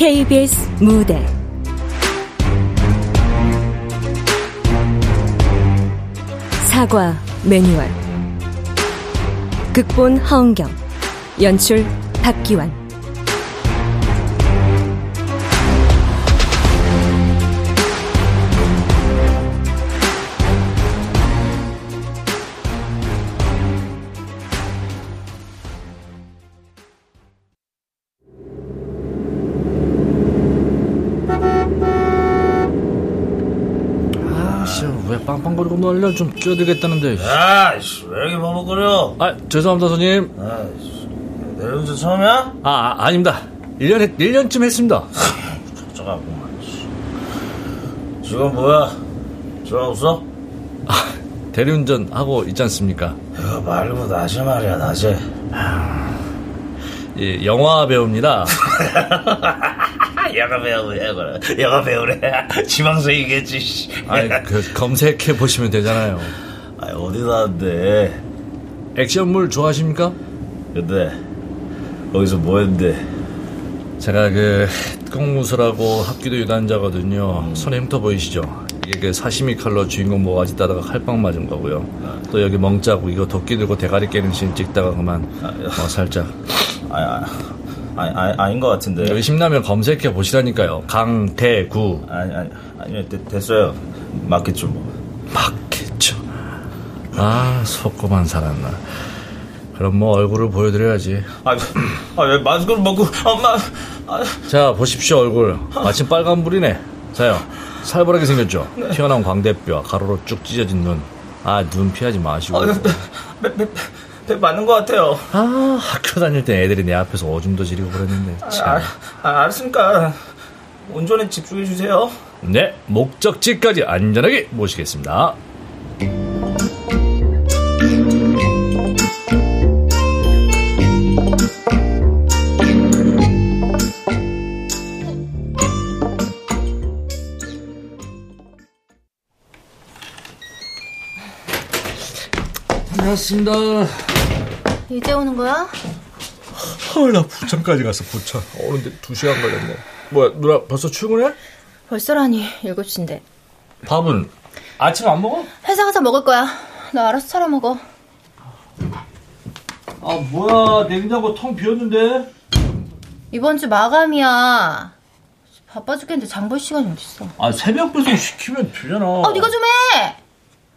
KBS 무대. 사과 매뉴얼. 극본 허은경. 연출 박기환 놀려 좀 뛰어들겠다는데. 아이씨, 왜 이렇게 버벅거려? 아, 죄송합니다, 손님. 아이씨, 내려운전 처음이야? 아, 아, 아닙니다. 1년, 했, 1년쯤 했습니다. 쫓아가구만. 지금 뭐야? 전화 없어? 아, 대리운전 하고 있지 않습니까? 이거 말고 낮에 말이야, 낮에. 예, 영화 배우입니다. 영화 배우야, 그래. 영화 배우래. 지방생이겠지. 아니, 그, 검색해 보시면 되잖아요. 아니, 어디 나왔는데? 액션물 좋아하십니까? 근데, 거기서 뭐 했는데? 제가 그, 꽁무술하고 합기도 유단자거든요. 음. 손에 흠터 보이시죠? 이게 그 사시미 칼로 주인공 모가지 따다가 칼빵 맞은 거고요. 아. 또 여기 멍자고 이거 도끼 들고 대가리 깨는 씬 찍다가 그만, 아, 어, 살짝. 아니, 아니, 아니, 아닌 것 같은데. 의심나면 검색해 보시라니까요. 강대구. 아니, 아니, 아니, 됐, 됐어요. 맞겠죠, 뭐. 맞겠죠. 아, 속고만 살았나. 그럼 뭐 얼굴을 보여드려야지. 아, 아, 왜 마스크를 먹고, 엄마. 아. 자, 보십시오, 얼굴. 마침 빨간불이네. 자요. 살벌하게 생겼죠? 네. 튀어나온 광대뼈, 가로로 쭉 찢어진 눈. 아, 눈 피하지 마시고. 아, 매, 매, 네, 맞는 것 같아요. 아, 학교 다닐 때 애들이 내 앞에서 오줌도 지리고 그랬는데. 참. 아, 아, 알았으니까 운전에 집중해 주세요. 네, 목적지까지 안전하게 모시겠습니다. 반갑습니다. 이제 오는 거야? 아, 나 부천까지 갔어, 부천. 오는데 두 시간 걸렸네. 뭐야, 누나 벌써 출근해? 벌써라니, 7시인데. 밥은 아침 안 먹어? 회사 가서 먹을 거야. 나 알아서 차려 먹어. 아, 뭐야, 냉장고 텅 비었는데? 이번 주 마감이야. 바빠 죽겠는데 장볼 시간이 어딨어. 아, 새벽 배송 시키면 되잖아. 아, 네가 좀 해!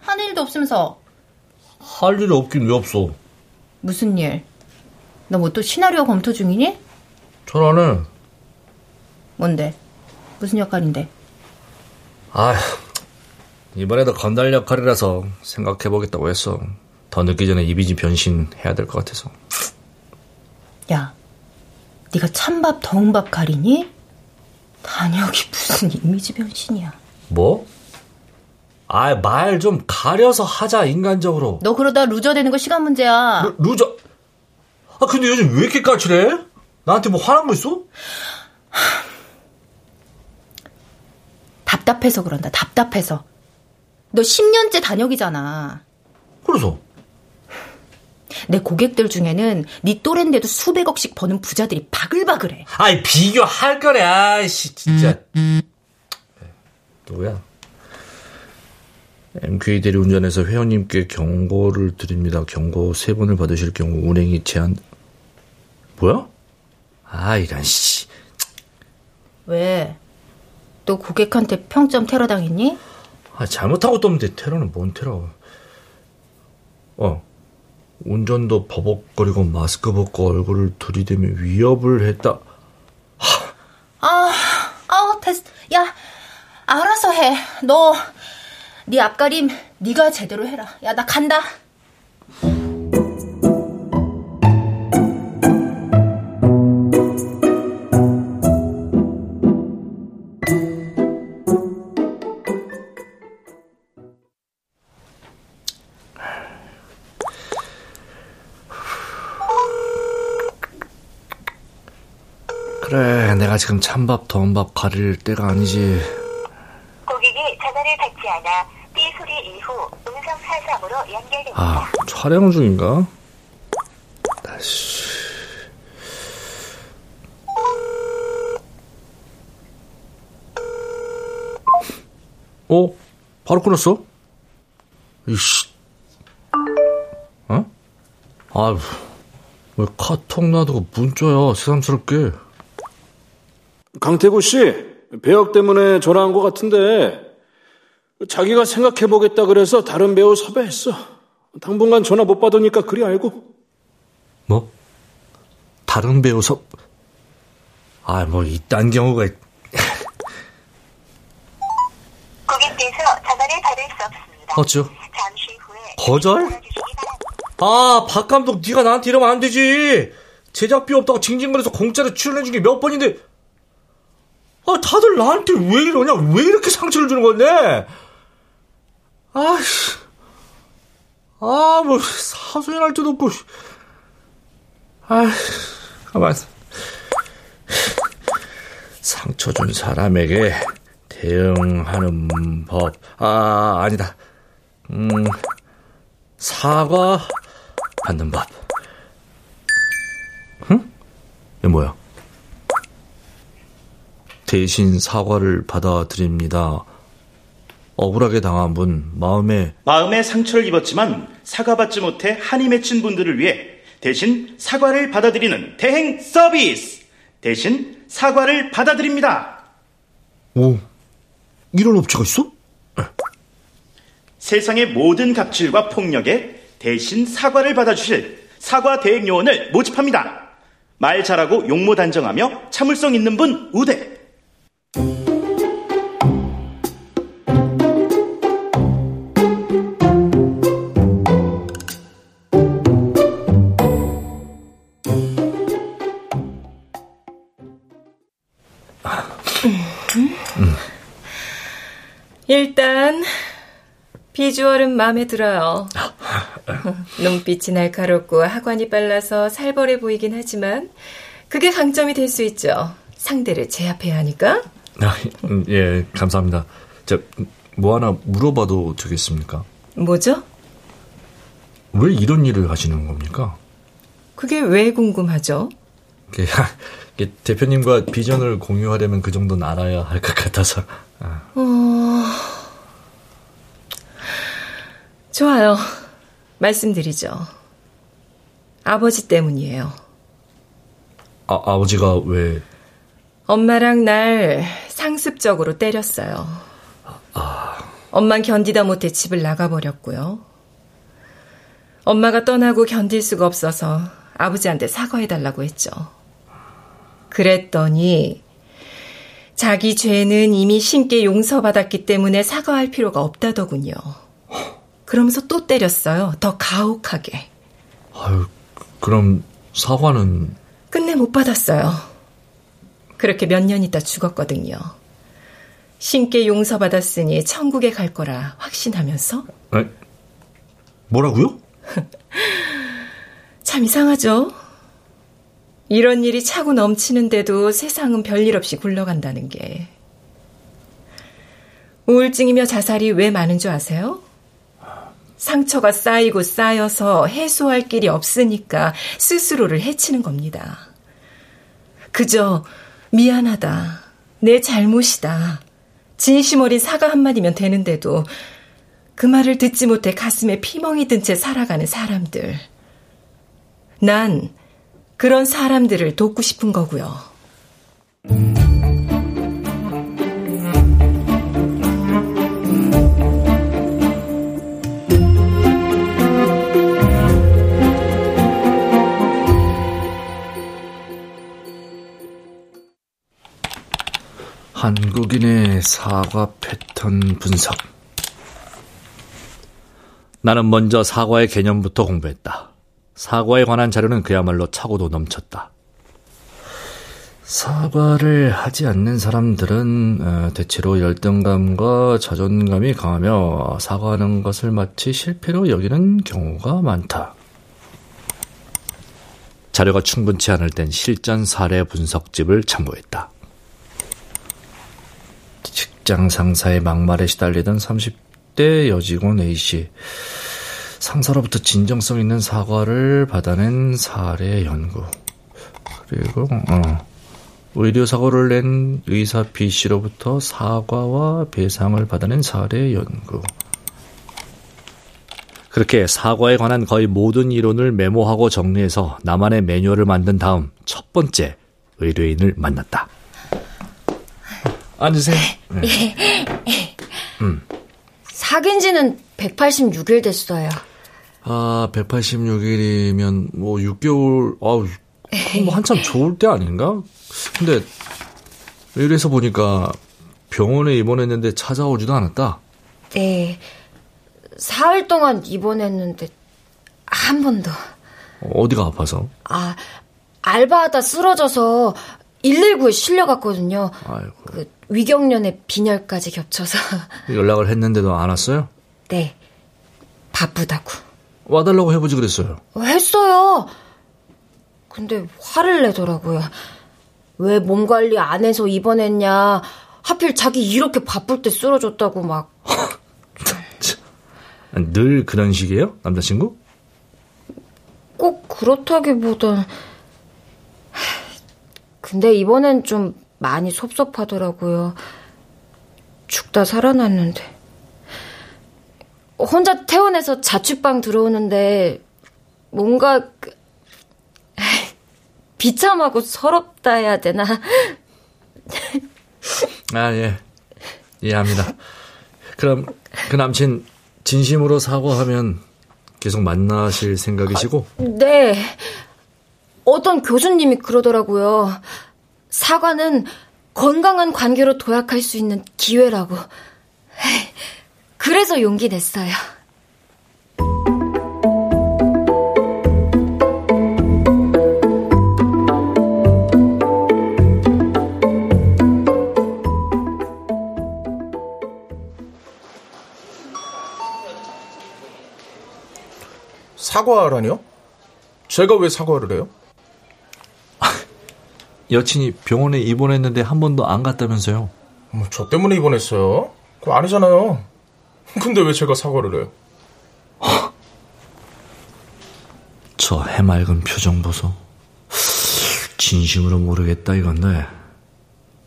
하는 일도 없으면서. 할 일이 없긴 왜 없어? 무슨 일? 너 뭐 또 시나리오 검토 중이니? 전안 해. 뭔데? 무슨 역할인데? 아, 이번에도 건달 역할이라서 생각해보겠다고 했어. 더 늦기 전에 이미지 변신 해야 될 것 같아서. 야, 네가 찬밥 더운 밥 가리니? 단역이 무슨 이미지 변신이야. 뭐? 아, 말 좀 가려서 하자, 인간적으로. 너 그러다 루저 되는 거 시간 문제야. 루, 루저? 아, 근데 요즘 왜 이렇게 까칠해? 나한테 뭐 화난 거 있어? 답답해서 그런다, 답답해서. 너 10년째 단역이잖아. 그래서? 내 고객들 중에는 네 또래인데도 수백억씩 버는 부자들이 바글바글해. 아이, 비교할 거래, 아이씨, 진짜. 누구야? MK 대리운전에서 회원님께 경고를 드립니다. 경고 세 번을 받으실 경우 운행이 제한. 뭐야? 아 이런 씨. 왜? 또 고객한테 평점 테러 당했니? 아 잘못하고 떴는데 테러는 뭔 테러? 어. 운전도 버벅거리고 마스크 벗고 얼굴을 들이대며 위협을 했다. 아, 아, 됐. 야, 알아서 해. 너 네 앞가림 네가 제대로 해라. 야, 나 간다. 그래, 내가 지금 찬밥, 더운밥 가릴 때가 아니지. 촬영 중인가? 다시. 어? 바로 끊었어? 이씨. 아휴. 왜 카톡 놔두고 문자야, 새삼스럽게. 강태구 씨, 배역 때문에 전화한 것 같은데, 자기가 생각해보겠다 그래서 다른 배우 섭외했어. 당분간 전화 못 받으니까 그리 알고. 뭐? 다른 배우 섭, 아, 뭐, 이딴 경우가, 고객께서 전화를 받을 수 없습니다. 어쩌? 잠시 후에 거절? 아, 박 감독, 네가 나한테 이러면 안 되지. 제작비 없다고 징징거려서 공짜로 출연해 준 게 몇 번인데. 아, 다들 나한테 왜 이러냐? 왜 이렇게 상처를 주는 건데? 아씨. 아, 뭐, 사소연 할 때도 없고. 아, 가만. 상처 준 사람에게 대응하는 법. 아, 아니다. 음, 사과 받는 법. 응? 이게 뭐야? 대신 사과를 받아드립니다. 억울하게 당한 분, 마음에 마음에 상처를 입었지만 사과받지 못해 한이 맺힌 분들을 위해 대신 사과를 받아들이는 대행 서비스! 대신 사과를 받아드립니다. 오 이런 업체가 있어? 세상의 모든 갑질과 폭력에 대신 사과를 받아주실 사과 대행 요원을 모집합니다. 말 잘하고 용모 단정하며 참을성 있는 분 우대. 일단 비주얼은 마음에 들어요. 눈빛이 날카롭고 하관이 빨라서 살벌해 보이긴 하지만 그게 강점이 될 수 있죠. 상대를 제압해야 하니까. 아, 음, 예, 감사합니다. 저, 뭐 하나 물어봐도 되겠습니까? 뭐죠? 왜 이런 일을 하시는 겁니까? 그게 왜 궁금하죠? 대표님과 비전을 공유하려면 그 정도는 알아야 할 것 같아서. 아. 어... 좋아요. 말씀드리죠. 아버지 때문이에요. 아, 아버지가 왜, 엄마랑 날 상습적으로 때렸어요. 엄만 견디다 못해 집을 나가버렸고요. 엄마가 떠나고 견딜 수가 없어서 아버지한테 사과해달라고 했죠. 그랬더니 자기 죄는 이미 신께 용서받았기 때문에 사과할 필요가 없다더군요. 그러면서 또 때렸어요. 더 가혹하게. 아유, 그럼 사과는, 끝내 못 받았어요. 그렇게 몇 년 있다 죽었거든요. 신께 용서받았으니 천국에 갈 거라 확신하면서 에? 뭐라고요? 참 이상하죠? 이런 일이 차고 넘치는데도 세상은 별일 없이 굴러간다는 게. 우울증이며 자살이 왜 많은 줄 아세요? 상처가 쌓이고 쌓여서 해소할 길이 없으니까 스스로를 해치는 겁니다. 그저 미안하다. 내 잘못이다. 진심 어린 사과 한마디면 되는데도 그 말을 듣지 못해 가슴에 피멍이 든 채 살아가는 사람들. 난 그런 사람들을 돕고 싶은 거고요. 한국인의 사과 패턴 분석. 나는 먼저 사과의 개념부터 공부했다. 사과에 관한 자료는 그야말로 차고도 넘쳤다. 사과를 하지 않는 사람들은 어, 대체로 열등감과 자존감이 강하며 사과하는 것을 마치 실패로 여기는 경우가 많다. 자료가 충분치 않을 땐 실전 사례 분석집을 참고했다. 직장 상사의 막말에 시달리던 30대 여직원 A씨. 상사로부터 진정성 있는 사과를 받아낸 사례 연구. 그리고, 어, 의료 사고를 낸 의사 B씨로부터 사과와 배상을 받아낸 사례 연구. 그렇게 사과에 관한 거의 모든 이론을 메모하고 정리해서 나만의 매뉴얼을 만든 다음 첫 번째 의뢰인을 만났다. 앉으세요. 네. 음. 사귄 지는 186일 됐어요. 아, 186일이면 뭐 6개월, 아우, 뭐 한참 좋을 때 아닌가? 근데 이래서 보니까 병원에 입원했는데 찾아오지도 않았다. 네. 사흘 동안 입원했는데 한 번도. 어디가 아파서? 아, 알바하다 쓰러져서 119에 실려갔거든요. 아이고. 그 위경련에 빈혈까지 겹쳐서. 연락을 했는데도 안 왔어요? 네. 바쁘다고. 와달라고 해보지 그랬어요. 했어요. 근데 화를 내더라고요. 왜 몸 관리 안 해서 입원했냐. 하필 자기 이렇게 바쁠 때 쓰러졌다고 막. 늘 그런 식이에요? 남자친구? 꼭 그렇다기보단. 근데 이번엔 좀 많이 섭섭하더라고요. 죽다 살아났는데. 혼자 퇴원해서 자취방 들어오는데 뭔가 그, 비참하고 서럽다 해야 되나? 아, 예. 이해합니다. 그럼 그 남친 진심으로 사과하면 계속 만나실 생각이시고? 아, 네. 어떤 교수님이 그러더라고요. 사과는 건강한 관계로 도약할 수 있는 기회라고. 그래서 용기 냈어요. 사과라니요? 제가 왜 사과를 해요? 여친이 병원에 입원했는데 한 번도 안 갔다면서요? 뭐, 저 때문에 입원했어요? 그거 아니잖아요. 근데 왜 제가 사과를 해요? 저 해맑은 표정 보소. 진심으로 모르겠다 이건데.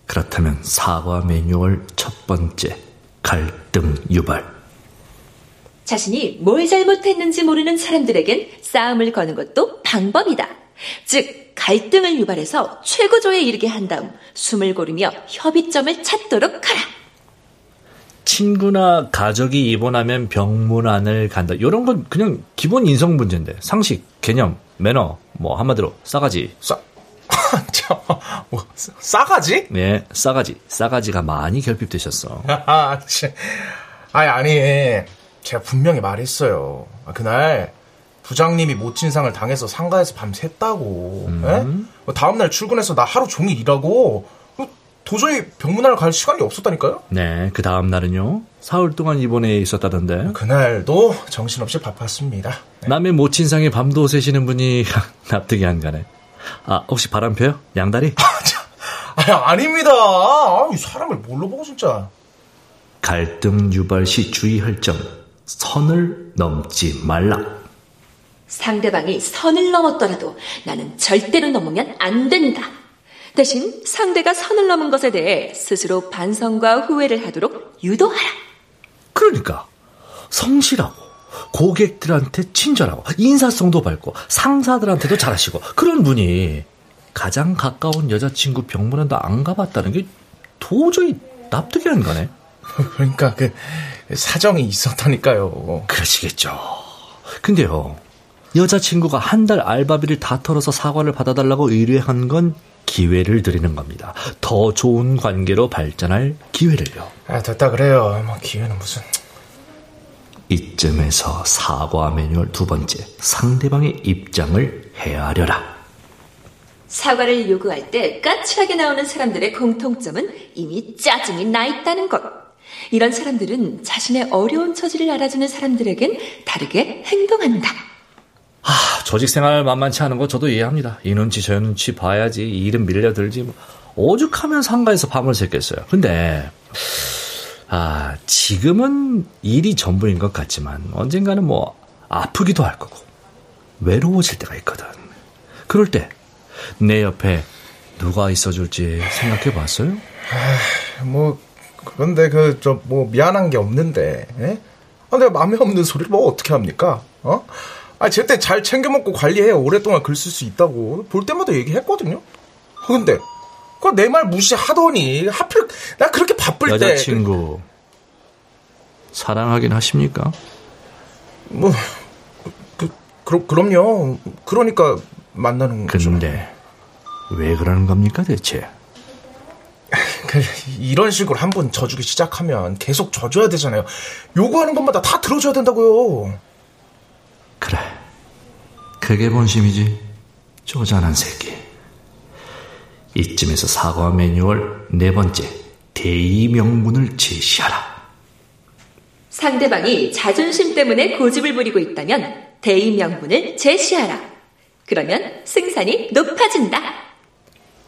그렇다면 사과 매뉴얼 첫 번째 갈등 유발. 자신이 뭘 잘못했는지 모르는 사람들에겐 싸움을 거는 것도 방법이다. 즉 갈등을 유발해서 최고조에 이르게 한 다음 숨을 고르며 협의점을 찾도록 하라. 친구나 가족이 입원하면 병문안을 간다. 이런 건 그냥 기본 인성 문제인데 상식, 개념, 매너, 뭐 한마디로 싸가지. 싸, 뭐 싸가지? 네, 싸가지. 싸가지가 많이 결핍되셨어. 아, 아니 아니, 제가 분명히 말했어요. 아, 그날 부장님이 모친상을 당해서 상가에서 밤 샜다고. 음. 예? 다음날 출근해서 나 하루 종일 일하고 도저히 병문안을 갈 시간이 없었다니까요? 네, 그 다음 날은요? 사흘 동안 입원해 있었다던데. 그날도 정신없이 바빴습니다. 네. 남의 모친상에 밤도 새시는 분이 납득이 안 가네. 아, 혹시 바람 펴요? 양다리? 아, 아닙니다. 아, 사람을 뭘로 보고 진짜. 갈등 유발 시 주의할 점. 선을 넘지 말라. 상대방이 선을 넘었더라도 나는 절대로 넘으면 안 된다. 대신 상대가 선을 넘은 것에 대해 스스로 반성과 후회를 하도록 유도하라. 그러니까 성실하고 고객들한테 친절하고 인사성도 밝고 상사들한테도 잘하시고 그런 분이 가장 가까운 여자친구 병문안도 안 가봤다는 게 도저히 납득이 안 가네. 그러니까 그 사정이 있었다니까요. 그러시겠죠. 근데요, 여자친구가 한 달 알바비를 다 털어서 사과를 받아달라고 의뢰한 건 기회를 드리는 겁니다. 더 좋은 관계로 발전할 기회를요. 아, 됐다 그래요. 뭐 기회는 무슨. 이쯤에서 사과 매뉴얼 두 번째, 상대방의 입장을 헤아려라. 사과를 요구할 때 까칠하게 나오는 사람들의 공통점은 이미 짜증이 나 있다는 것. 이런 사람들은 자신의 어려운 처지를 알아주는 사람들에겐 다르게 행동한다. 아, 조직 생활 만만치 않은 거 저도 이해합니다. 이 눈치 저 눈치 봐야지 일은 밀려들지 뭐. 오죽하면 상가에서 밤을 샜겠어요. 근데 아 지금은 일이 전부인 것 같지만 언젠가는 뭐 아프기도 할 거고 외로워질 때가 있거든. 그럴 때 내 옆에 누가 있어줄지 생각해 봤어요? 뭐 그런데 그 저 뭐 미안한 게 없는데 예? 아, 내가 마음에 없는 소리를 뭐 어떻게 합니까? 어? 아 제때 잘 챙겨 먹고 관리해 오랫동안 글 쓸 수 있다고 볼 때마다 얘기했거든요. 아, 근데 그 내 말 무시하더니 하필 나 그렇게 바쁠 때 여자친구 사랑하긴 하십니까? 뭐 그, 그 그럼요. 그러니까 만나는 거죠. 근데 왜 그러는 겁니까 대체? 그, 이런 식으로 한 번 져주기 시작하면 계속 져줘야 되잖아요. 요구하는 것마다 다 들어줘야 된다고요. 그래. 그게 본심이지. 쪼잔한 새끼. 이쯤에서 사과 매뉴얼 네 번째 대의 명분을 제시하라. 상대방이 자존심 때문에 고집을 부리고 있다면 대의 명분을 제시하라. 그러면 승산이 높아진다.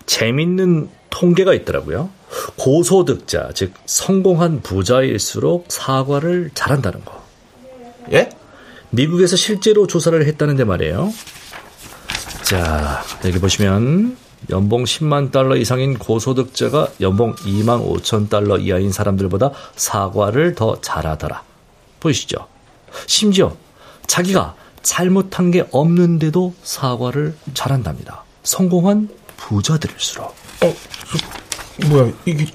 재밌는 통계가 있더라고요. 고소득자, 즉 성공한 부자일수록 사과를 잘한다는 거. 예? 미국에서 실제로 조사를 했다는데 말이에요. 자, 여기 보시면 연봉 10만 달러 이상인 고소득자가 연봉 2만 5천 달러 이하인 사람들보다 사과를 더 잘하더라. 보이시죠? 심지어 자기가 잘못한 게 없는데도 사과를 잘한답니다. 성공한 부자들일수록. 어, 뭐야, 이게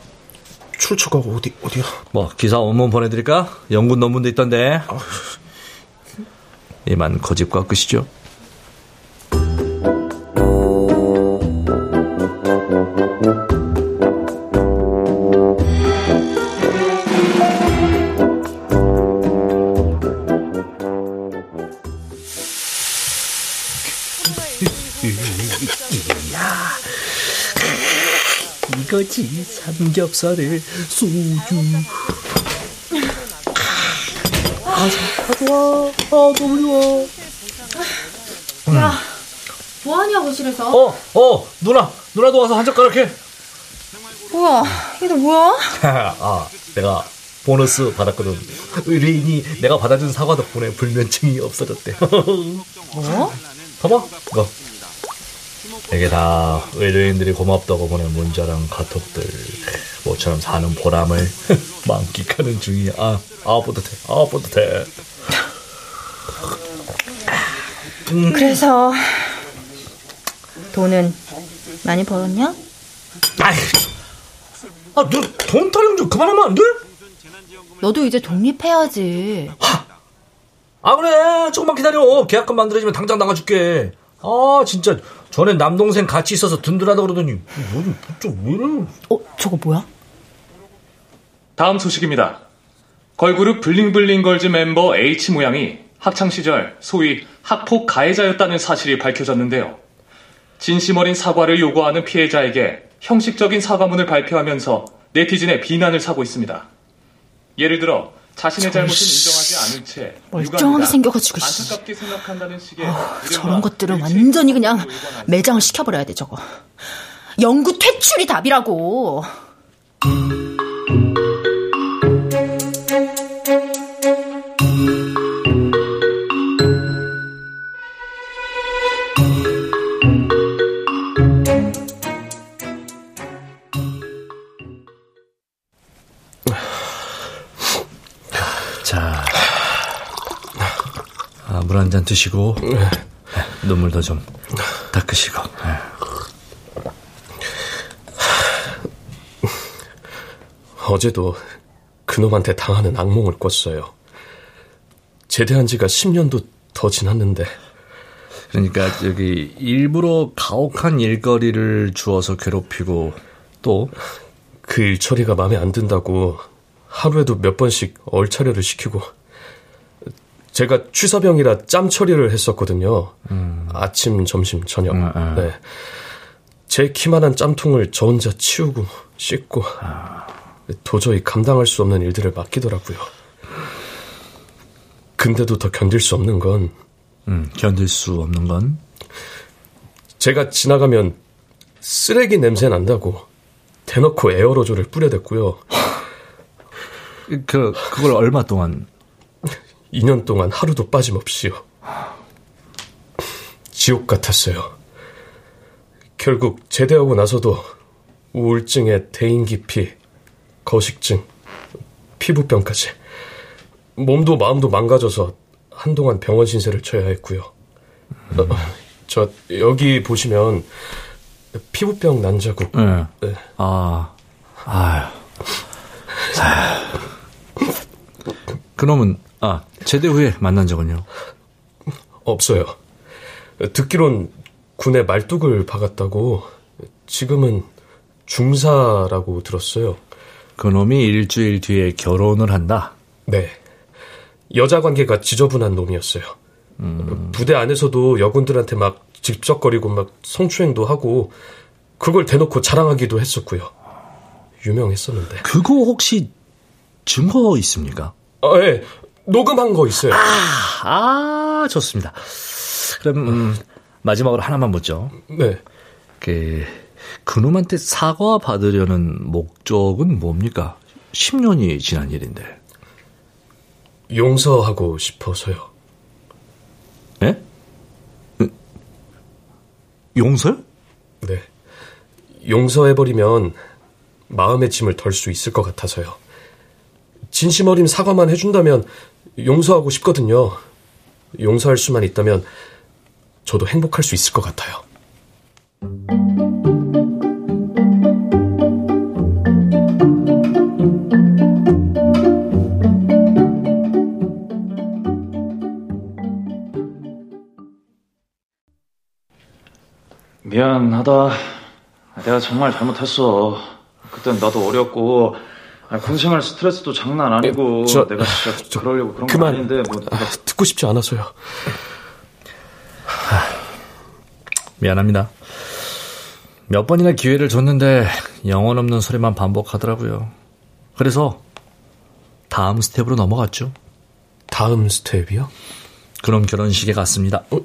출처가 어디, 어디야? 뭐, 기사 원문 보내드릴까? 연구 논문도 있던데. 이만 거짓과 끝이죠. 이거지 삼겹살에 소주 아, 좋아 아 너무 좋아 야, 뭐하냐 거실에서? 어, 어, 누나, 누나도 와서 한 젓가락 해. 뭐야, 이들 뭐야? 아, 내가 보너스 받았거든. 의뢰인이 내가 받아준 사과 덕분에 불면증이 없어졌대. 뭐? 봐봐, 이거. 이게 다 의뢰인들이 고맙다고 보낸 문자랑 카톡들. 모처럼 사는 보람을 만끽하는 중이야. 아, 아, 뿌듯해. 아, 뿌듯해. 그래서 돈은 많이 벌었냐? 아이, 아, 너돈 타령 좀 그만하면 안 돼? 너도 이제 독립해야지. 아 그래 조금만 기다려 계약금 만들어지면 당장 나가줄게 아 진짜 전에 남동생 같이 있어서 든든하다 그러더니 뭐지 좀왜 이래 어 저거 뭐야? 다음 소식입니다. 걸그룹 블링블링걸즈 멤버 H 모양이 학창 시절 소위 학폭 가해자였다는 사실이 밝혀졌는데요. 진심 어린 사과를 요구하는 피해자에게 형식적인 사과문을 발표하면서 네티즌의 비난을 사고 있습니다. 예를 들어 자신의 잘못은 인정하지 않은 채 멀쩡하게 생겨가지고, 씨. 안타깝게 생각한다는 식의 어, 저런 것들은 완전히 그냥 매장을 시켜버려야 돼 저거. 영구 퇴출이 답이라고. 자, 잔 드시고 눈물도 좀 닦으시고 어제도 그놈한테 당하는 악몽을 꿨어요. 제대한 지가 10년도 더 지났는데. 그러니까 여기 일부러 가혹한 일거리를 주어서 괴롭히고 또 그 일 처리가 마음에 안 든다고 하루에도 몇 번씩 얼차려를 시키고 제가 취사병이라 짬 처리를 했었거든요. 아침, 점심, 저녁. 네. 제 키만한 짬통을 저 혼자 치우고 씻고 도저히 감당할 수 없는 일들을 맡기더라고요. 근데도 더 견딜 수 없는 건 음, 견딜 수 없는 건 제가 지나가면 쓰레기 냄새 난다고 대놓고 에어로졸을 뿌려댔고요. 그 그걸 얼마 동안 2년 동안 하루도 빠짐없이요. 지옥 같았어요. 결국 제대하고 나서도 우울증에 대인기피, 거식증, 피부병까지 몸도 마음도 망가져서 한동안 병원 신세를 쳐야 했고요. 음. 어, 저 여기 보시면 피부병 난 자국. 네. 네. 아, 아휴. 그놈은 아 제대 후에 만난 적은요? 없어요. 듣기론 군에 말뚝을 박았다고 지금은 중사라고 들었어요. 그놈이 일주일 뒤에 결혼을 한다? 네. 여자 관계가 지저분한 놈이었어요. 음... 부대 안에서도 여군들한테 막 직접거리고 막 성추행도 하고 그걸 대놓고 자랑하기도 했었고요. 유명했었는데. 그거 혹시 증거 있습니까? 아, 예. 네. 녹음한 거 있어요. 아, 아 좋습니다. 그럼 음, 마지막으로 하나만 묻죠. 네. 그 그놈한테 사과 받으려는 목적은 뭡니까? 10년이 지난 일인데. 용서하고 싶어서요. 예? 용서요? 네. 용서해버리면 마음의 짐을 덜 수 있을 것 같아서요. 진심 어린 사과만 해준다면 용서하고 싶거든요. 용서할 수만 있다면 저도 행복할 수 있을 것 같아요. 미안하다. 내가 정말 잘못했어. 그땐 나도 어렸고 군생활 스트레스도 장난 아니고 저, 내가 진짜 저, 그러려고 그런 그만, 건 아닌데 뭐 아, 듣고 싶지 않아서요. 미안합니다. 몇 번이나 기회를 줬는데 영혼 없는 소리만 반복하더라고요. 그래서 다음 스텝으로 넘어갔죠. 다음 스텝이요? 그럼 결혼식에 갔습니다. 어?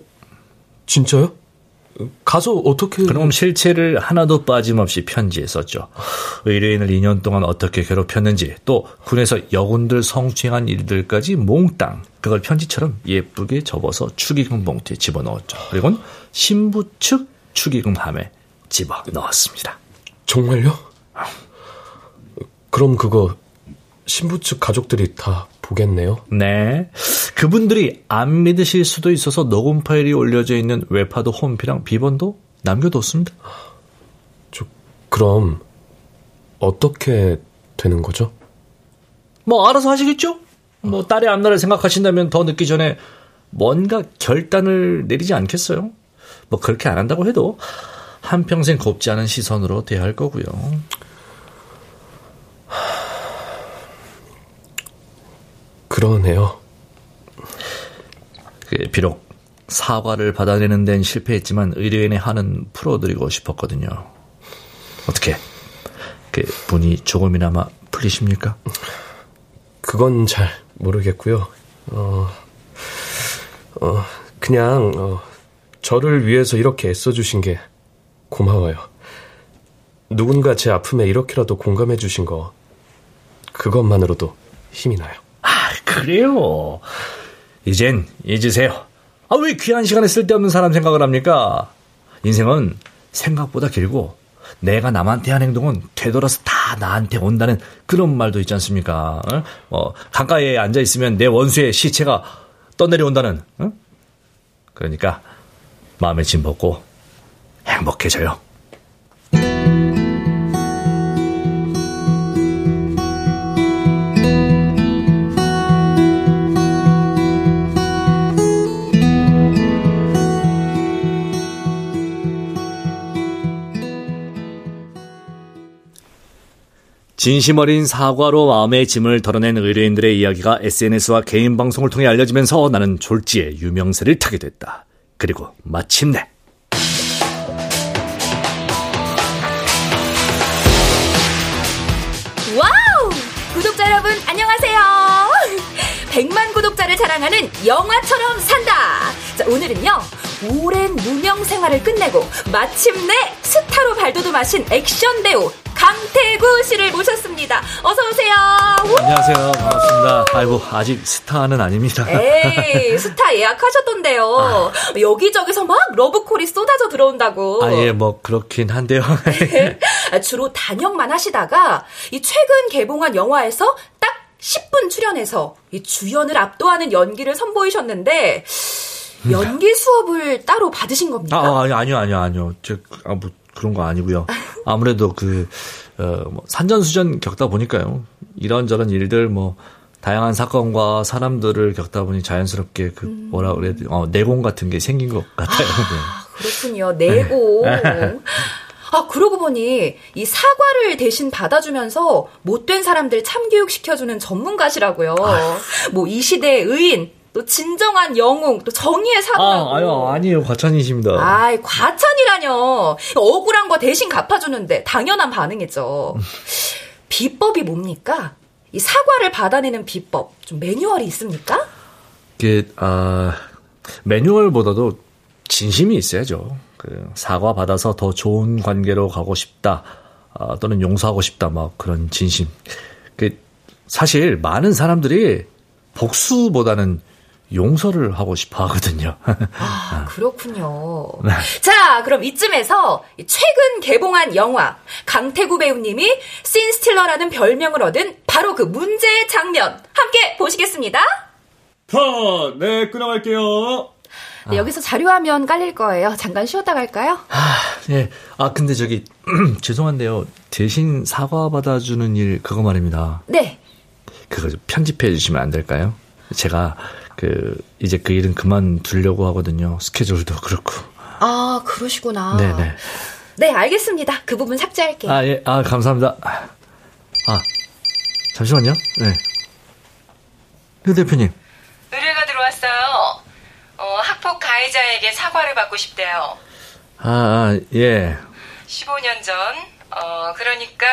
진짜요? 가서 어떻게? 그럼 실체를 하나도 빠짐없이 편지에 썼죠. 의뢰인을 2년 동안 어떻게 괴롭혔는지, 또 군에서 여군들 성추행한 일들까지 몽땅 그걸 편지처럼 예쁘게 접어서 축의금 봉투에 집어넣었죠. 그리고 신부 측 축의금 함에 집어 넣었습니다. 정말요? 그럼 그거 신부 측 가족들이 다 보겠네요. 네. 그분들이 안 믿으실 수도 있어서 녹음 파일이 올려져 있는 웹하드 홈피랑 비번도 남겨뒀습니다. 저, 그럼 어떻게 되는 거죠? 뭐 알아서 하시겠죠? 뭐 딸의 앞날을 생각하신다면 더 늦기 전에 뭔가 결단을 내리지 않겠어요? 뭐 그렇게 안 한다고 해도 한평생 곱지 않은 시선으로 대할 거고요. 그러네요. 비록 사과를 받아내는 데는 실패했지만 의뢰인의 한은 풀어드리고 싶었거든요. 어떻게 그 분이 조금이나마 풀리십니까? 그건 잘 모르겠고요. 어, 어 그냥 어, 저를 위해서 이렇게 애써주신 게 고마워요. 누군가 제 아픔에 이렇게라도 공감해 주신 거 그것만으로도 힘이 나요. 그래요. 이젠 잊으세요. 아, 왜 귀한 시간에 쓸데없는 사람 생각을 합니까? 인생은 생각보다 길고 내가 남한테 한 행동은 되돌아서 다 나한테 온다는 그런 말도 있지 않습니까? 어? 어, 강가에 앉아 있으면 내 원수의 시체가 떠내려온다는. 어? 그러니까 마음에 짐 벗고 행복해져요. 진심 어린 사과로 마음의 짐을 덜어낸 의뢰인들의 이야기가 SNS와 개인 방송을 통해 알려지면서 나는 졸지에 유명세를 타게 됐다. 그리고 마침내 와우! 구독자 여러분 안녕하세요. 100만 구독자를 자랑하는 영화처럼 산다. 자, 오늘은요. 오랜 무명 생활을 끝내고 마침내 스타로 발돋움하신 액션 배우 가 강태구 씨를 모셨습니다. 어서 오세요. 안녕하세요. 반갑습니다. 아이고 아직 스타는 아닙니다. 에이 스타 예약하셨던데요. 아. 여기저기서 막 러브콜이 쏟아져 들어온다고. 아예 뭐 그렇긴 한데요. 주로 단역만 하시다가 이 최근 개봉한 영화에서 딱 10분 출연해서 이 주연을 압도하는 연기를 선보이셨는데 연기 수업을 따로 받으신 겁니까? 아, 아니, 아니요, 아니요, 아니요. 저, 아, 뭐, 그런 거 아니고요. 아무래도 그, 어, 뭐, 산전수전 겪다 보니까요. 이런저런 일들, 뭐, 다양한 사건과 사람들을 겪다 보니 자연스럽게 그, 음. 뭐라 그래야 돼, 어, 내공 같은 게 생긴 것 같아요. 아, 네. 그렇군요. 내공. 네. 아, 그러고 보니 이 사과를 대신 받아주면서 못된 사람들 참교육 시켜주는 전문가시라고요. 뭐이 시대의 의인, 또 진정한 영웅, 또 정의의 사도라고. 아, 아유, 아니에요. 과찬이십니다. 아이, 과찬이라뇨. 억울한 거 대신 갚아주는데 당연한 반응이죠. 비법이 뭡니까? 이 사과를 받아내는 비법, 좀 매뉴얼이 있습니까? 그, 아, 매뉴얼보다도 진심이 있어야죠. 그 사과 받아서 더 좋은 관계로 가고 싶다. 아, 또는 용서하고 싶다. 막 그런 진심. 그 사실 많은 사람들이 복수보다는 용서를 하고 싶어 하거든요. 아, 그렇군요. 네. 자, 그럼 이쯤에서 최근 개봉한 영화 강태구 배우님이 씬스틸러라는 별명을 얻은 바로 그 문제의 장면 함께 보시겠습니다. 터, 네, 끊어갈게요. 네, 여기서 자료화면 깔릴 거예요. 잠깐 쉬었다 갈까요? 아, 네. 아, 근데 저기, 죄송한데요. 대신 사과 받아주는 일, 그거 말입니다. 네. 그거 편집해 주시면 안 될까요? 제가, 그, 이제 그 일은 그만두려고 하거든요. 스케줄도 그렇고. 아, 그러시구나. 네네. 네, 알겠습니다. 그 부분 삭제할게요. 아, 예, 아, 감사합니다. 아, 잠시만요. 네. 류 대표님. 의뢰가 들어왔어요. 어, 학폭 가해자에게 사과를 받고 싶대요. 아, 아 예. 15년 전, 어, 그러니까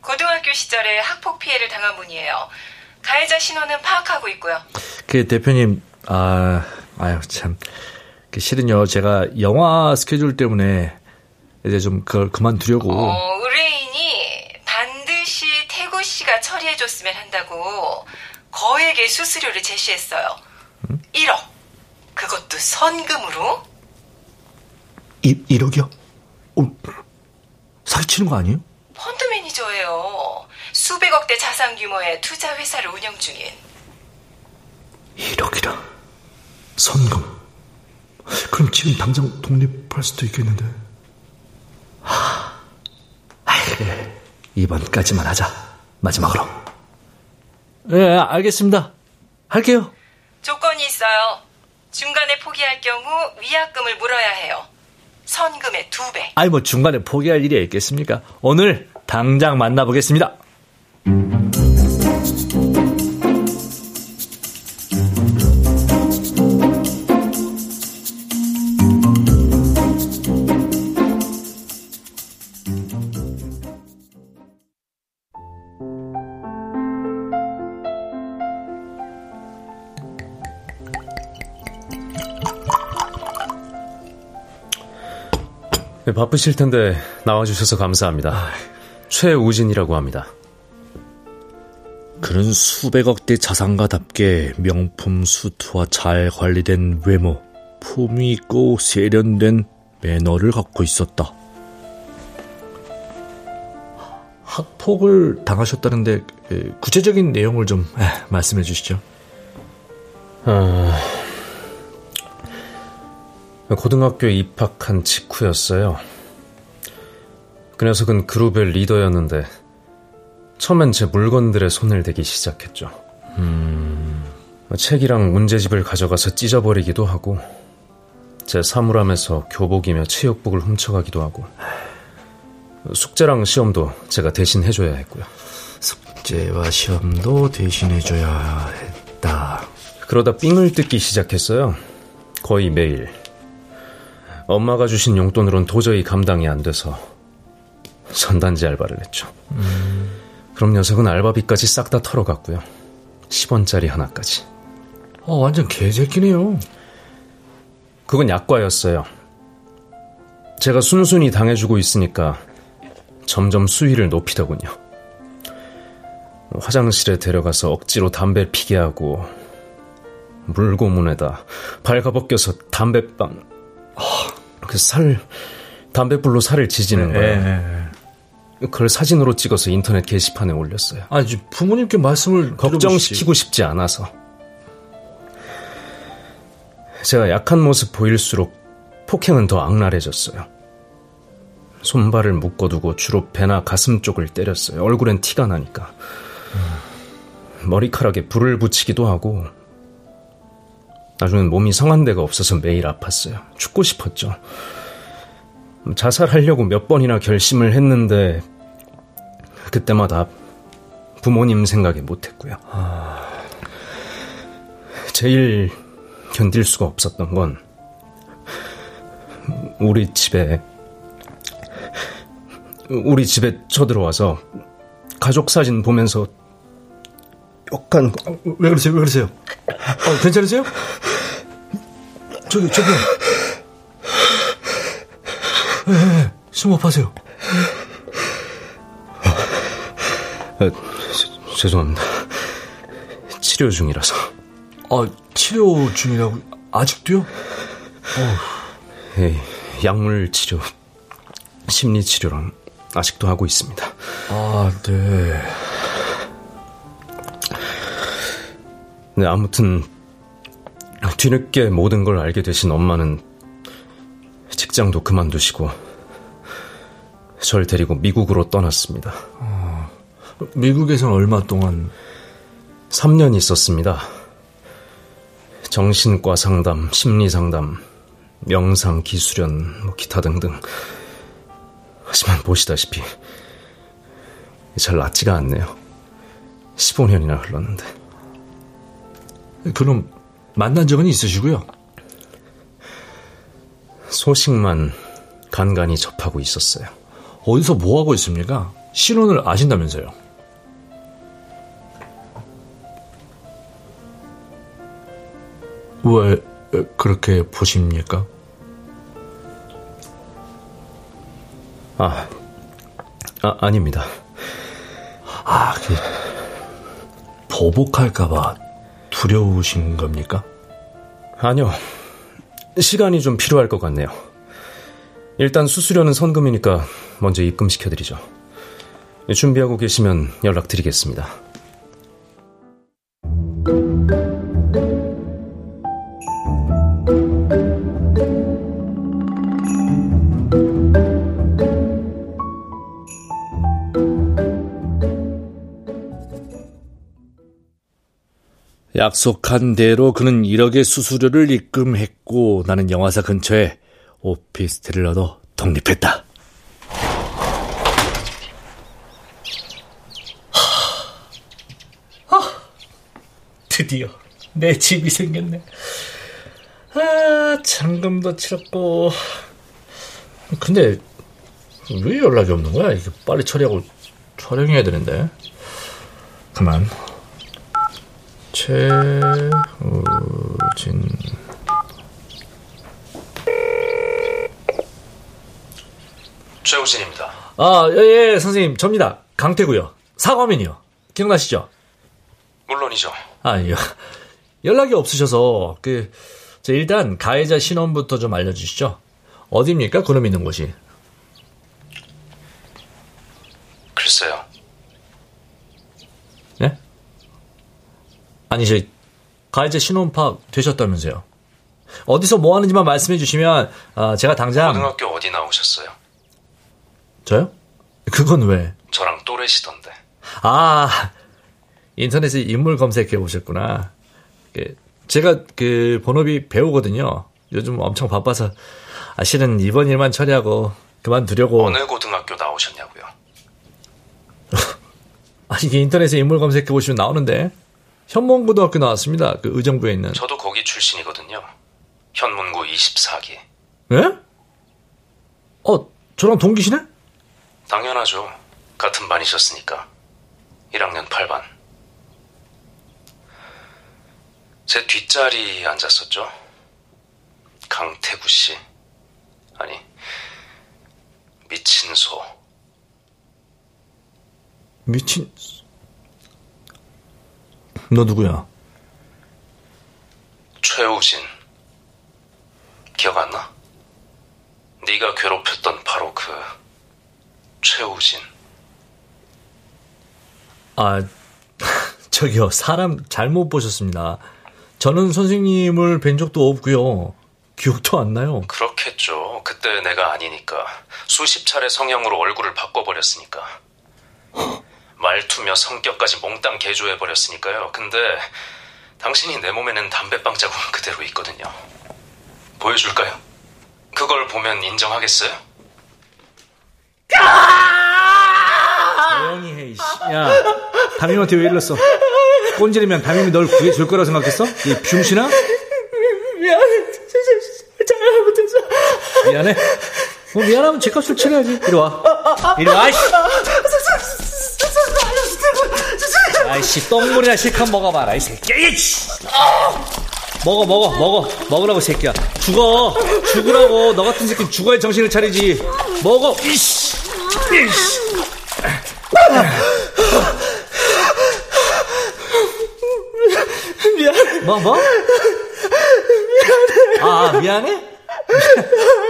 고등학교 시절에 학폭 피해를 당한 분이에요. 가해자 신원은 파악하고 있고요. 그 대표님, 아, 아유 참, 그 실은요 제가 영화 스케줄 때문에 이제 좀 그걸 그만두려고. 어, 의뢰인이 반드시 태구 씨가 처리해줬으면 한다고 거액의 수수료를 제시했어요. 음? 1억. 그것도 선금으로? 이, 1억이요? 어, 사기치는 거 아니에요? 펀드 매니저예요. 수백억 대 자산 규모의 투자 회사를 운영 중인. 1억이라. 선금. 그럼 지금 당장 독립할 수도 있겠는데. 하, 이번까지만 하자. 마지막으로. 네, 알겠습니다. 할게요. 조건이 있어요. 중간에 포기할 경우 위약금을 물어야 해요. 선금의 두 배. 아이 뭐 중간에 포기할 일이 있겠습니까? 오늘 당장 만나보겠습니다. 바쁘실 텐데 나와주셔서 감사합니다. 아... 최우진이라고 합니다. 그는 수백억대 자산가답게 명품 수트와 잘 관리된 외모, 품위 있고 세련된 매너를 갖고 있었다. 학폭을 당하셨다는데 구체적인 내용을 좀 말씀해 주시죠. 아... 고등학교 입학한 직후였어요. 그 녀석은 그룹의 리더였는데 처음엔 제 물건들에 손을 대기 시작했죠. 음... 책이랑 문제집을 가져가서 찢어버리기도 하고 제 사물함에서 교복이며 체육복을 훔쳐가기도 하고 숙제랑 시험도 제가 대신 해줘야 했고요. 숙제와 시험도 대신 해줘야 했다. 그러다 삥을 뜯기 시작했어요. 거의 매일. 엄마가 주신 용돈으론 도저히 감당이 안 돼서 전단지 알바를 했죠. 음. 그럼 녀석은 알바비까지 싹 다 털어갔고요. 10원짜리 하나까지. 어, 완전 개새끼네요. 그건 약과였어요. 제가 순순히 당해주고 있으니까 점점 수위를 높이더군요. 화장실에 데려가서 억지로 담배 피게 하고 물고문에다 발가벗겨서 담배빵 그 살 담배불로 살을 지지는 네, 거예요. 네, 그걸 사진으로 찍어서 인터넷 게시판에 올렸어요. 아니 부모님께 말씀을 걱정시키고 싶지 않아서. 제가 약한 모습 보일수록 폭행은 더 악랄해졌어요. 손발을 묶어두고 주로 배나 가슴 쪽을 때렸어요. 얼굴엔 티가 나니까. 머리카락에 불을 붙이기도 하고 나중엔 몸이 성한 데가 없어서 매일 아팠어요. 죽고 싶었죠. 자살하려고 몇 번이나 결심을 했는데 그때마다 부모님 생각에 못했고요. 제일 견딜 수가 없었던 건 우리 집에 우리 집에 쳐들어와서 가족 사진 보면서 거. 왜 그러세요? 왜 그러세요? 어, 괜찮으세요? 저기 저기요. 네, 네, 심호흡하세요. 아, 죄송합니다. 치료 중이라서. 아, 치료 중이라고 아직도요? 어. 예, 약물 치료, 심리 치료랑 아직도 하고 있습니다. 아, 네. 네, 아무튼 뒤늦게 모든 걸 알게 되신 엄마는 직장도 그만두시고 절 데리고 미국으로 떠났습니다. 어, 미국에서는 얼마 동안? 3년 있었습니다. 정신과 상담, 심리 상담, 명상, 기수련, 뭐 기타 등등. 하지만 보시다시피 잘 낫지가 않네요. 15년이나 흘렀는데. 그럼 만난 적은 있으시고요? 소식만 간간히 접하고 있었어요. 어디서 뭐 하고 있습니까? 신혼을 아신다면서요? 왜 그렇게 보십니까? 아, 아 아닙니다. 아, 그 보복할까봐 두려우신 겁니까? 아니요. 시간이 좀 필요할 것 같네요. 일단 수수료는 선금이니까 먼저 입금시켜드리죠. 준비하고 계시면 연락드리겠습니다. 약속한 대로 그는 1억의 수수료를 입금했고 나는 영화사 근처에 오피스텔을 얻어 독립했다. 아, 드디어 내 집이 생겼네. 아, 잔금도 치렀고. 근데 왜 연락이 없는 거야? 이게 빨리 처리하고 촬영해야 되는데. 그만. 최우진 최우진입니다. 아, 예, 예, 선생님, 접니다. 강태구요. 사과면이요. 기억나시죠? 물론이죠. 아, 예. 연락이 없으셔서, 그, 저 일단 가해자 신원부터 좀 알려주시죠. 어디입니까? 그놈 있는 곳이. 글쎄요. 네? 아니, 저, 가해자 신원 파악 되셨다면서요. 어디서 뭐 하는지만 말씀해 주시면, 아, 제가 당장. 고등학교 어디 나오셨어요? 저요? 그건 왜? 저랑 또래시던데. 아, 인터넷에 인물 검색해 보셨구나. 그, 제가 그 본업이 배우거든요. 요즘 엄청 바빠서 아, 실은 이번 일만 처리하고 그만두려고. 어느 고등학교 나오셨냐고요? 아, 이게 인터넷에 인물 검색해 보시면 나오는데 현몽고등학교 나왔습니다. 그 의정부에 있는. 저도 거기 출신이거든요. 현문고 24기. 예? 어, 저랑 동기시네? 당연하죠. 같은 반이셨으니까. 1학년 8반. 제 뒷자리에 앉았었죠. 강태구 씨. 아니, 미친 소. 미친. 너 누구야? 최우진. 기억 안 나? 네가 괴롭혔던 바로 그 최우진. 아, 저기요. 사람 잘못 보셨습니다. 저는 선생님을 뵌 적도 없고요. 기억도 안 나요. 그렇겠죠. 그때 내가 아니니까. 수십 차례 성형으로 얼굴을 바꿔버렸으니까. 말투며 성격까지 몽땅 개조해버렸으니까요. 근데 당신이 내 몸에는 담배빵 자국은 그대로 있거든요. 보여줄까요? 그걸 보면 인정하겠어요? 조용히 해, 이씨. 야, 담임한테 왜 이랬어? 꼰지르면 담임이 널 구해줄 거라고 생각했어? 이 병신아? 미안해. 잘못했어. 미안해? 뭐 미안하면 제값을 치러야지. 이리 와. 이리 와, 이씨. 아이씨, 똥물이나 실컷 먹어봐라, 이 새끼야. 이씨. 먹어, 먹어, 먹어. 먹으라고, 이 새끼야. 죽어. 죽으라고. 너 같은 새끼 죽어야 정신을 차리지. 먹어, 이씨. 이씨. 미안해. 뭐, 뭐? 미안해. 아, 미안해?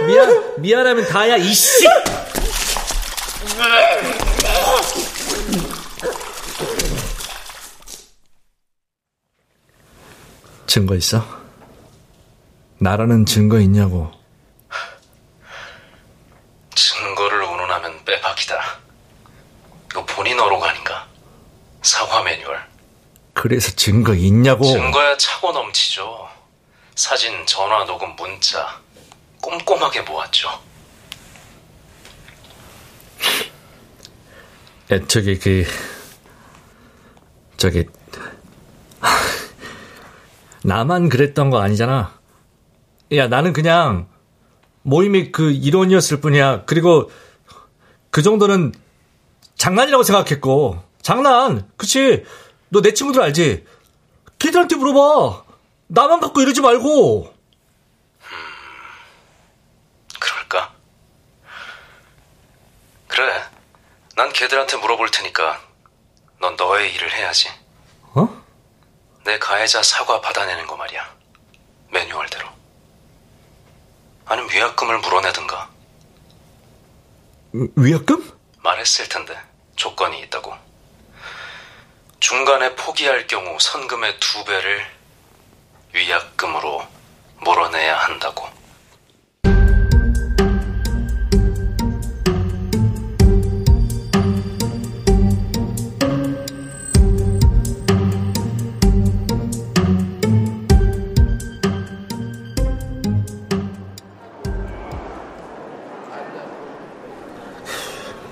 미안, 미안하면 다야, 이씨! 증거 있어? 나라는 증거 있냐고. 증거를 운운하면 빼박이다. 이거 본인 어록 아닌가? 사과 매뉴얼. 그래서 증거 있냐고. 증거야 차고 넘치죠. 사진, 전화, 녹음, 문자. 꼼꼼하게 모았죠. 야, 저기, 그, 저기, 나만 그랬던 거 아니잖아. 야, 나는 그냥 모임의 그 일원이었을 뿐이야. 그리고 그 정도는 장난이라고 생각했고. 장난! 그치? 너 내 친구들 알지? 걔들한테 물어봐. 나만 갖고 이러지 말고. 그럴까? 그래. 난 걔들한테 물어볼 테니까 넌 너의 일을 해야지. 어? 내 가해자 사과 받아내는 거 말이야. 매뉴얼대로. 아니면 위약금을 물어내든가. 위약금? 말했을 텐데 조건이 있다고. 중간에 포기할 경우 선금의 두 배를 위약금으로 몰아내야 한다고.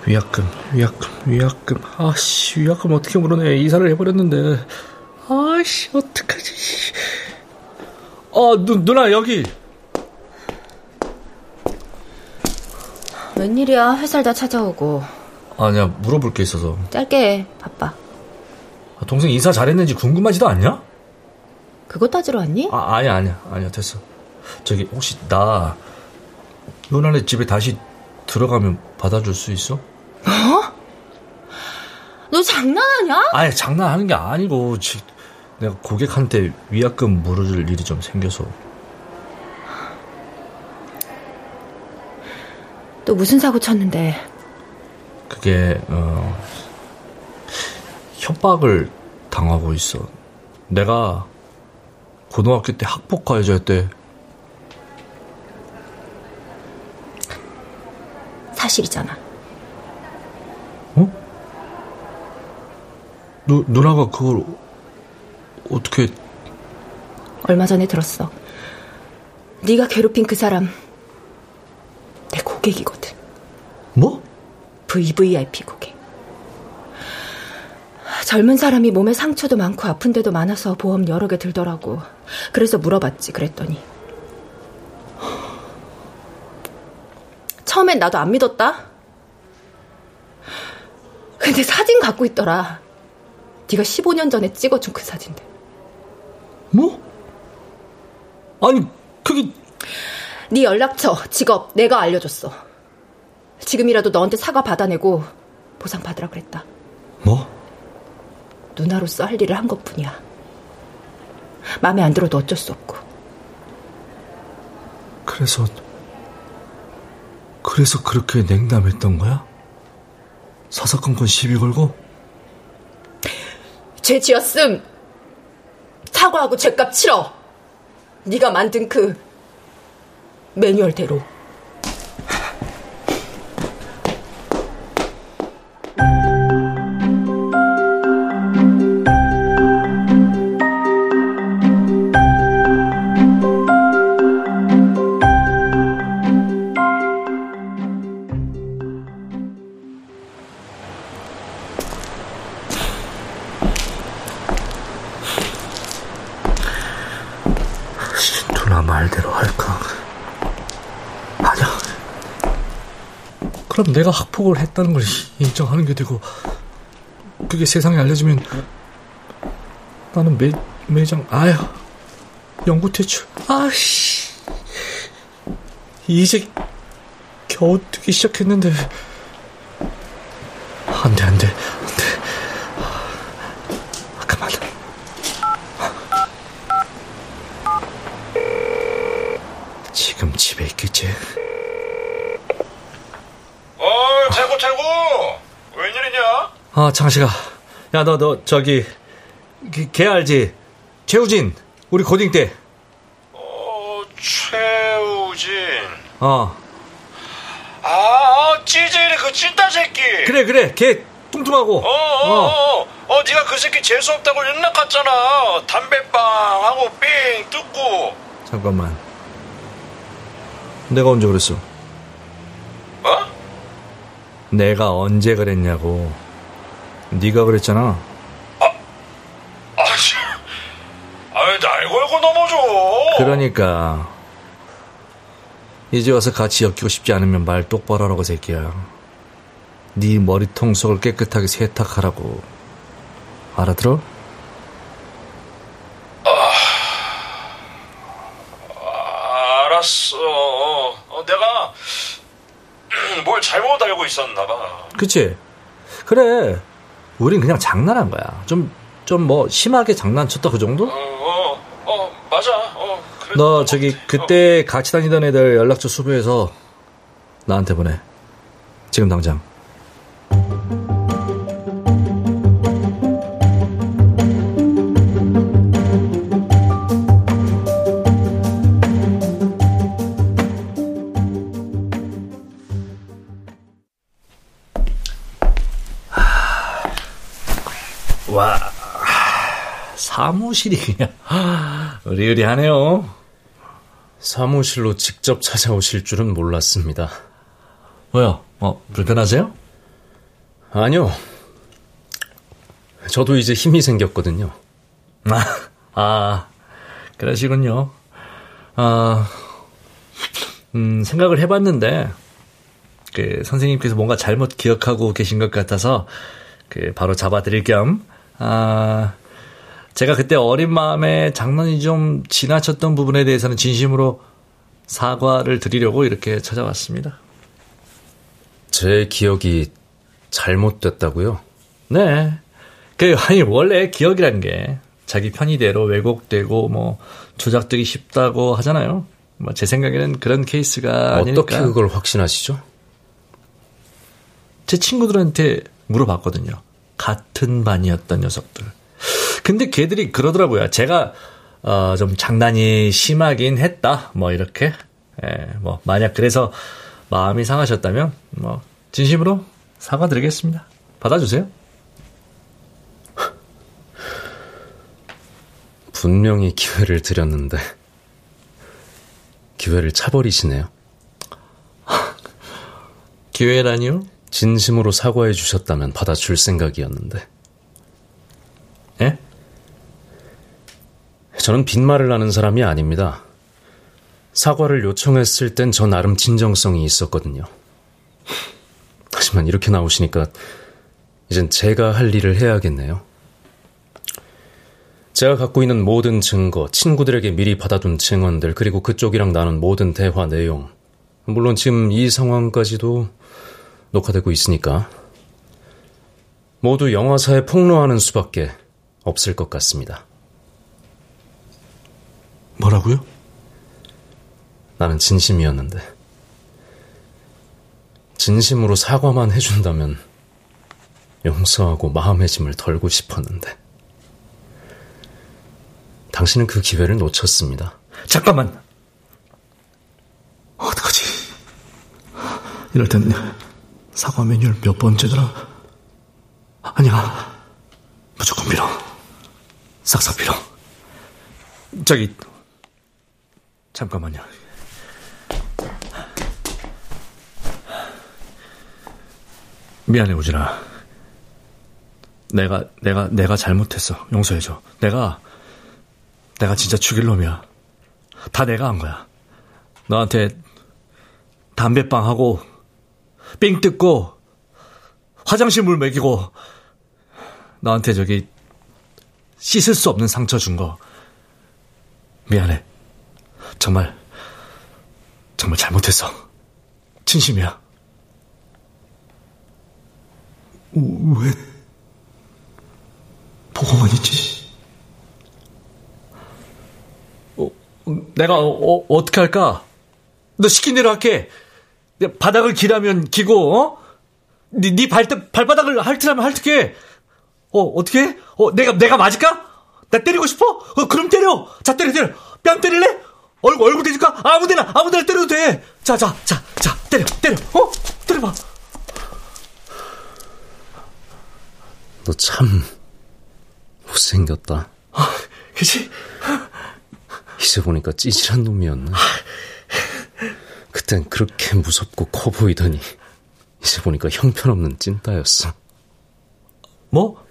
위약금, 위약금, 위약금. 아씨, 위약금 어떻게 물어내? 이사를 해버렸는데. 아씨, 어떡하지. 어, 누, 누나, 여기. 웬일이야, 회사를 다 찾아오고. 아니야, 물어볼 게 있어서. 짧게 해, 바빠. 아, 동생 이사 잘했는지 궁금하지도 않냐? 그거 따지러 왔니? 아, 아니야, 아니야, 아니야, 됐어. 저기, 혹시 나, 요나네 집에 다시 들어가면 받아줄 수 있어? 어? 너 장난하냐? 아니, 장난하는 게 아니고, 지, 내가 고객한테 위약금 물어줄 일이 좀 생겨서. 또 무슨 사고 쳤는데? 그게, 어, 협박을 당하고 있어. 내가 고등학교 때 학폭 가해자였대. 사실이잖아. 누, 누나가 그걸 어떻게 얼마 전에 들었어. 네가 괴롭힌 그 사람 내 고객이거든. 뭐? VVIP 고객. 젊은 사람이 몸에 상처도 많고 아픈 데도 많아서 보험 여러 개 들더라고. 그래서 물어봤지. 그랬더니 처음엔 나도 안 믿었다. 근데 사진 갖고 있더라. 네가 15년 전에 찍어준 그 사진들. 뭐? 아니, 그게 네 연락처, 직업 내가 알려줬어. 지금이라도 너한테 사과 받아내고 보상 받으라 그랬다. 뭐? 누나로서 할 일을 한 것뿐이야. 마음에 안 들어도 어쩔 수 없고. 그래서 그래서 그렇게 냉담했던 거야? 사사건건 시비 걸고? 죄 지었음. 사과하고 죄값 치러. 네가 만든 그 매뉴얼대로. 폭을 했다는 걸 인정하는 게 되고, 그게 세상에 알려지면, 나는 매, 매장, 아휴, 연구 퇴출, 아씨. 이제 겨우 뛰기 시작했는데, 안 돼, 안 돼, 안 돼. 그만. 지금 집에 있겠지? 어, 최고, 최고! 웬일이냐? 아, 창식아. 야, 너, 너, 저기, 걔, 걔 알지? 최우진. 우리 고딩 때. 어, 최우진. 어. 아, 어, 찌질이 그 찐따 새끼. 그래, 그래. 걔 뚱뚱하고. 어, 어, 어, 어, 네가 그 새끼 재수 없다고 연락 갔잖아. 담배빵 하고 삥 뜯고. 잠깐만. 내가 언제 그랬어? 어? 내가 언제 그랬냐고. 네가 그랬잖아. 아씨, 아왜 날 걸고 넘어져? 그러니까 이제 와서 같이 엮이고 싶지 않으면 말 똑바로 하라고 새끼야. 네 머리통 속을 깨끗하게 세탁하라고. 알아들어? 아, 알았어. 어, 내가 뭘 잘못 알고 있었나 봐. 그치? 그래. 우린 그냥 장난한 거야. 좀, 좀 뭐, 심하게 장난쳤다 그 정도? 어, 어, 어 맞아. 어, 그래. 너 저기, 그때 같이 다니던 애들 연락처 수부해서 나한테 보내. 지금 당장. 사무실이 그냥 의리의리하네요. 사무실로 직접 찾아오실 줄은 몰랐습니다. 왜요? 어, 불편하세요? 아니요. 저도 이제 힘이 생겼거든요. 아, 아 그러시군요. 아, 음, 생각을 해봤는데, 그, 선생님께서 뭔가 잘못 기억하고 계신 것 같아서, 그, 바로 잡아드릴 겸, 아, 제가 그때 어린 마음에 장난이 좀 지나쳤던 부분에 대해서는 진심으로 사과를 드리려고 이렇게 찾아왔습니다. 제 기억이 잘못됐다고요? 네. 그, 아니, 원래 기억이라는 게 자기 편의대로 왜곡되고 뭐 조작되기 쉽다고 하잖아요. 뭐 제 생각에는 그런 케이스가 아닐까. 어떻게 그걸 확신하시죠? 제 친구들한테 물어봤거든요. 같은 반이었던 녀석들. 근데 걔들이 그러더라고요. 제가 어, 좀 장난이 심하긴 했다. 뭐 이렇게. 예, 뭐 만약 그래서 마음이 상하셨다면 뭐 진심으로 사과드리겠습니다. 받아주세요. 분명히 기회를 드렸는데 기회를 차버리시네요. 기회라니요? 진심으로 사과해 주셨다면 받아줄 생각이었는데. 예? 저는 빈말을 하는 사람이 아닙니다. 사과를 요청했을 땐 저 나름 진정성이 있었거든요. 하지만 이렇게 나오시니까 이젠 제가 할 일을 해야겠네요. 제가 갖고 있는 모든 증거, 친구들에게 미리 받아둔 증언들, 그리고 그쪽이랑 나눈 모든 대화 내용. 물론 지금 이 상황까지도 녹화되고 있으니까. 모두 영화사에 폭로하는 수밖에 없을 것 같습니다. 뭐라고요? 나는 진심이었는데. 진심으로 사과만 해준다면 용서하고 마음의 짐을 덜고 싶었는데. 당신은 그 기회를 놓쳤습니다. 잠깐만. 어떡하지? 이럴 땐 사과 메뉴를 몇 번째더라? 아니야. 무조건 빌어. 싹싹 빌어. 저기, 잠깐만요. 미안해, 우진아. 내가, 내가, 내가 잘못했어. 용서해줘. 내가, 내가 진짜 죽일 놈이야. 다 내가 한 거야. 너한테 담배빵 하고, 삥 뜯고, 화장실 물 먹이고, 너한테 저기, 씻을 수 없는 상처 준 거. 미안해. 정말, 정말 잘못했어. 진심이야. 왜, 보고만 있지? 어, 내가 어, 어 떻게 할까? 너 시킨 대로 할게. 바닥을 기라면 기고, 어? 네, 네 발, 발바닥을 핥으라면 핥게. 어, 어떻게? 어, 내가, 내가 맞을까? 나 때리고 싶어? 어, 그럼 때려. 자, 때려, 때려. 뺨 때릴래? 얼굴, 얼굴 대줄까? 아무 데나, 아무 데나 때려도 돼. 자, 자, 자, 자, 때려, 때려. 어? 때려봐. 너 참, 못생겼다. 아, 그치? 이제 보니까 찌질한 놈이었네. 그땐 그렇게 무섭고 커 보이더니, 이제 보니까 형편없는 찐따였어. 뭐?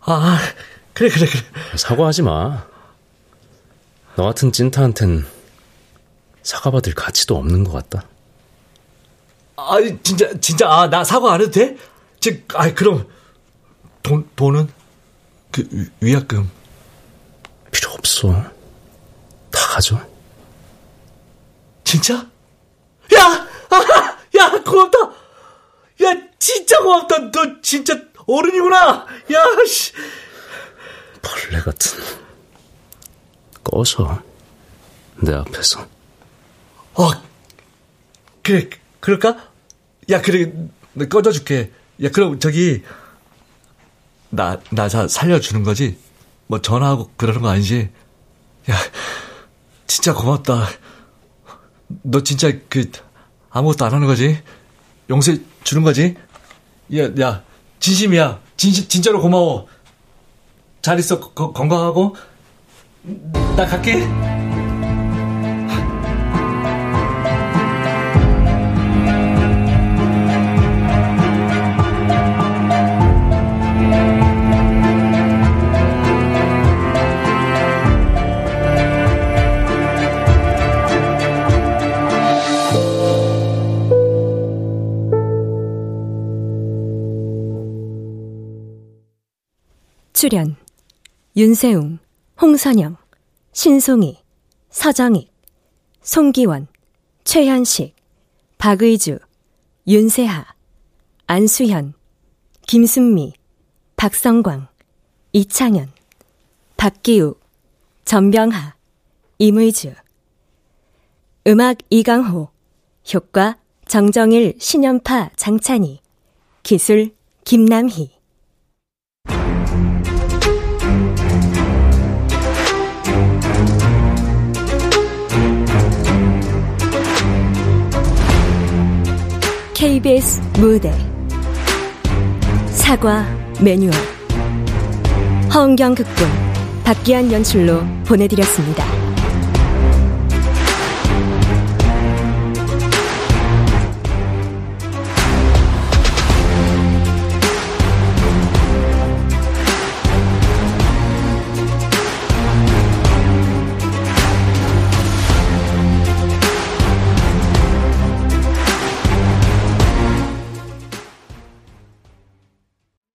아, 그래, 그래, 그래. 사과하지 마. 너 같은 찐타한텐 사과받을 가치도 없는 것 같다. 아, 진짜, 진짜, 아, 나 사과 안 해도 돼? 즉, 아, 그럼, 돈, 돈은? 그, 위약금. 필요 없어. 다 가져. 진짜? 야! 아, 야, 고맙다! 야, 진짜 고맙다! 너 진짜 어른이구나! 야, 씨! 벌레 같은. 꺼져. 내 앞에서. 어, 그래, 그럴까? 야, 그래, 꺼져줄게. 야, 그럼 저기, 나, 나자 살려주는 거지? 뭐 전화하고 그러는 거 아니지? 야, 진짜 고맙다. 너 진짜 그, 아무것도 안 하는 거지? 용서 주는 거지? 야, 야, 진심이야. 진, 진짜로 고마워. 잘 있어. 거, 건강하고. 나 갈게. 출연 윤세웅, 홍선영, 신송이, 서정익, 송기원, 최현식, 박의주, 윤세하, 안수현, 김순미, 박성광, 이창현, 박기우, 전병하, 임의주. 음악 이강호 효과 정정일, 신연파, 장찬희 기술 김남희 KBS 무대 사과 매뉴얼 허은경 극본 박기한 연출로 보내드렸습니다.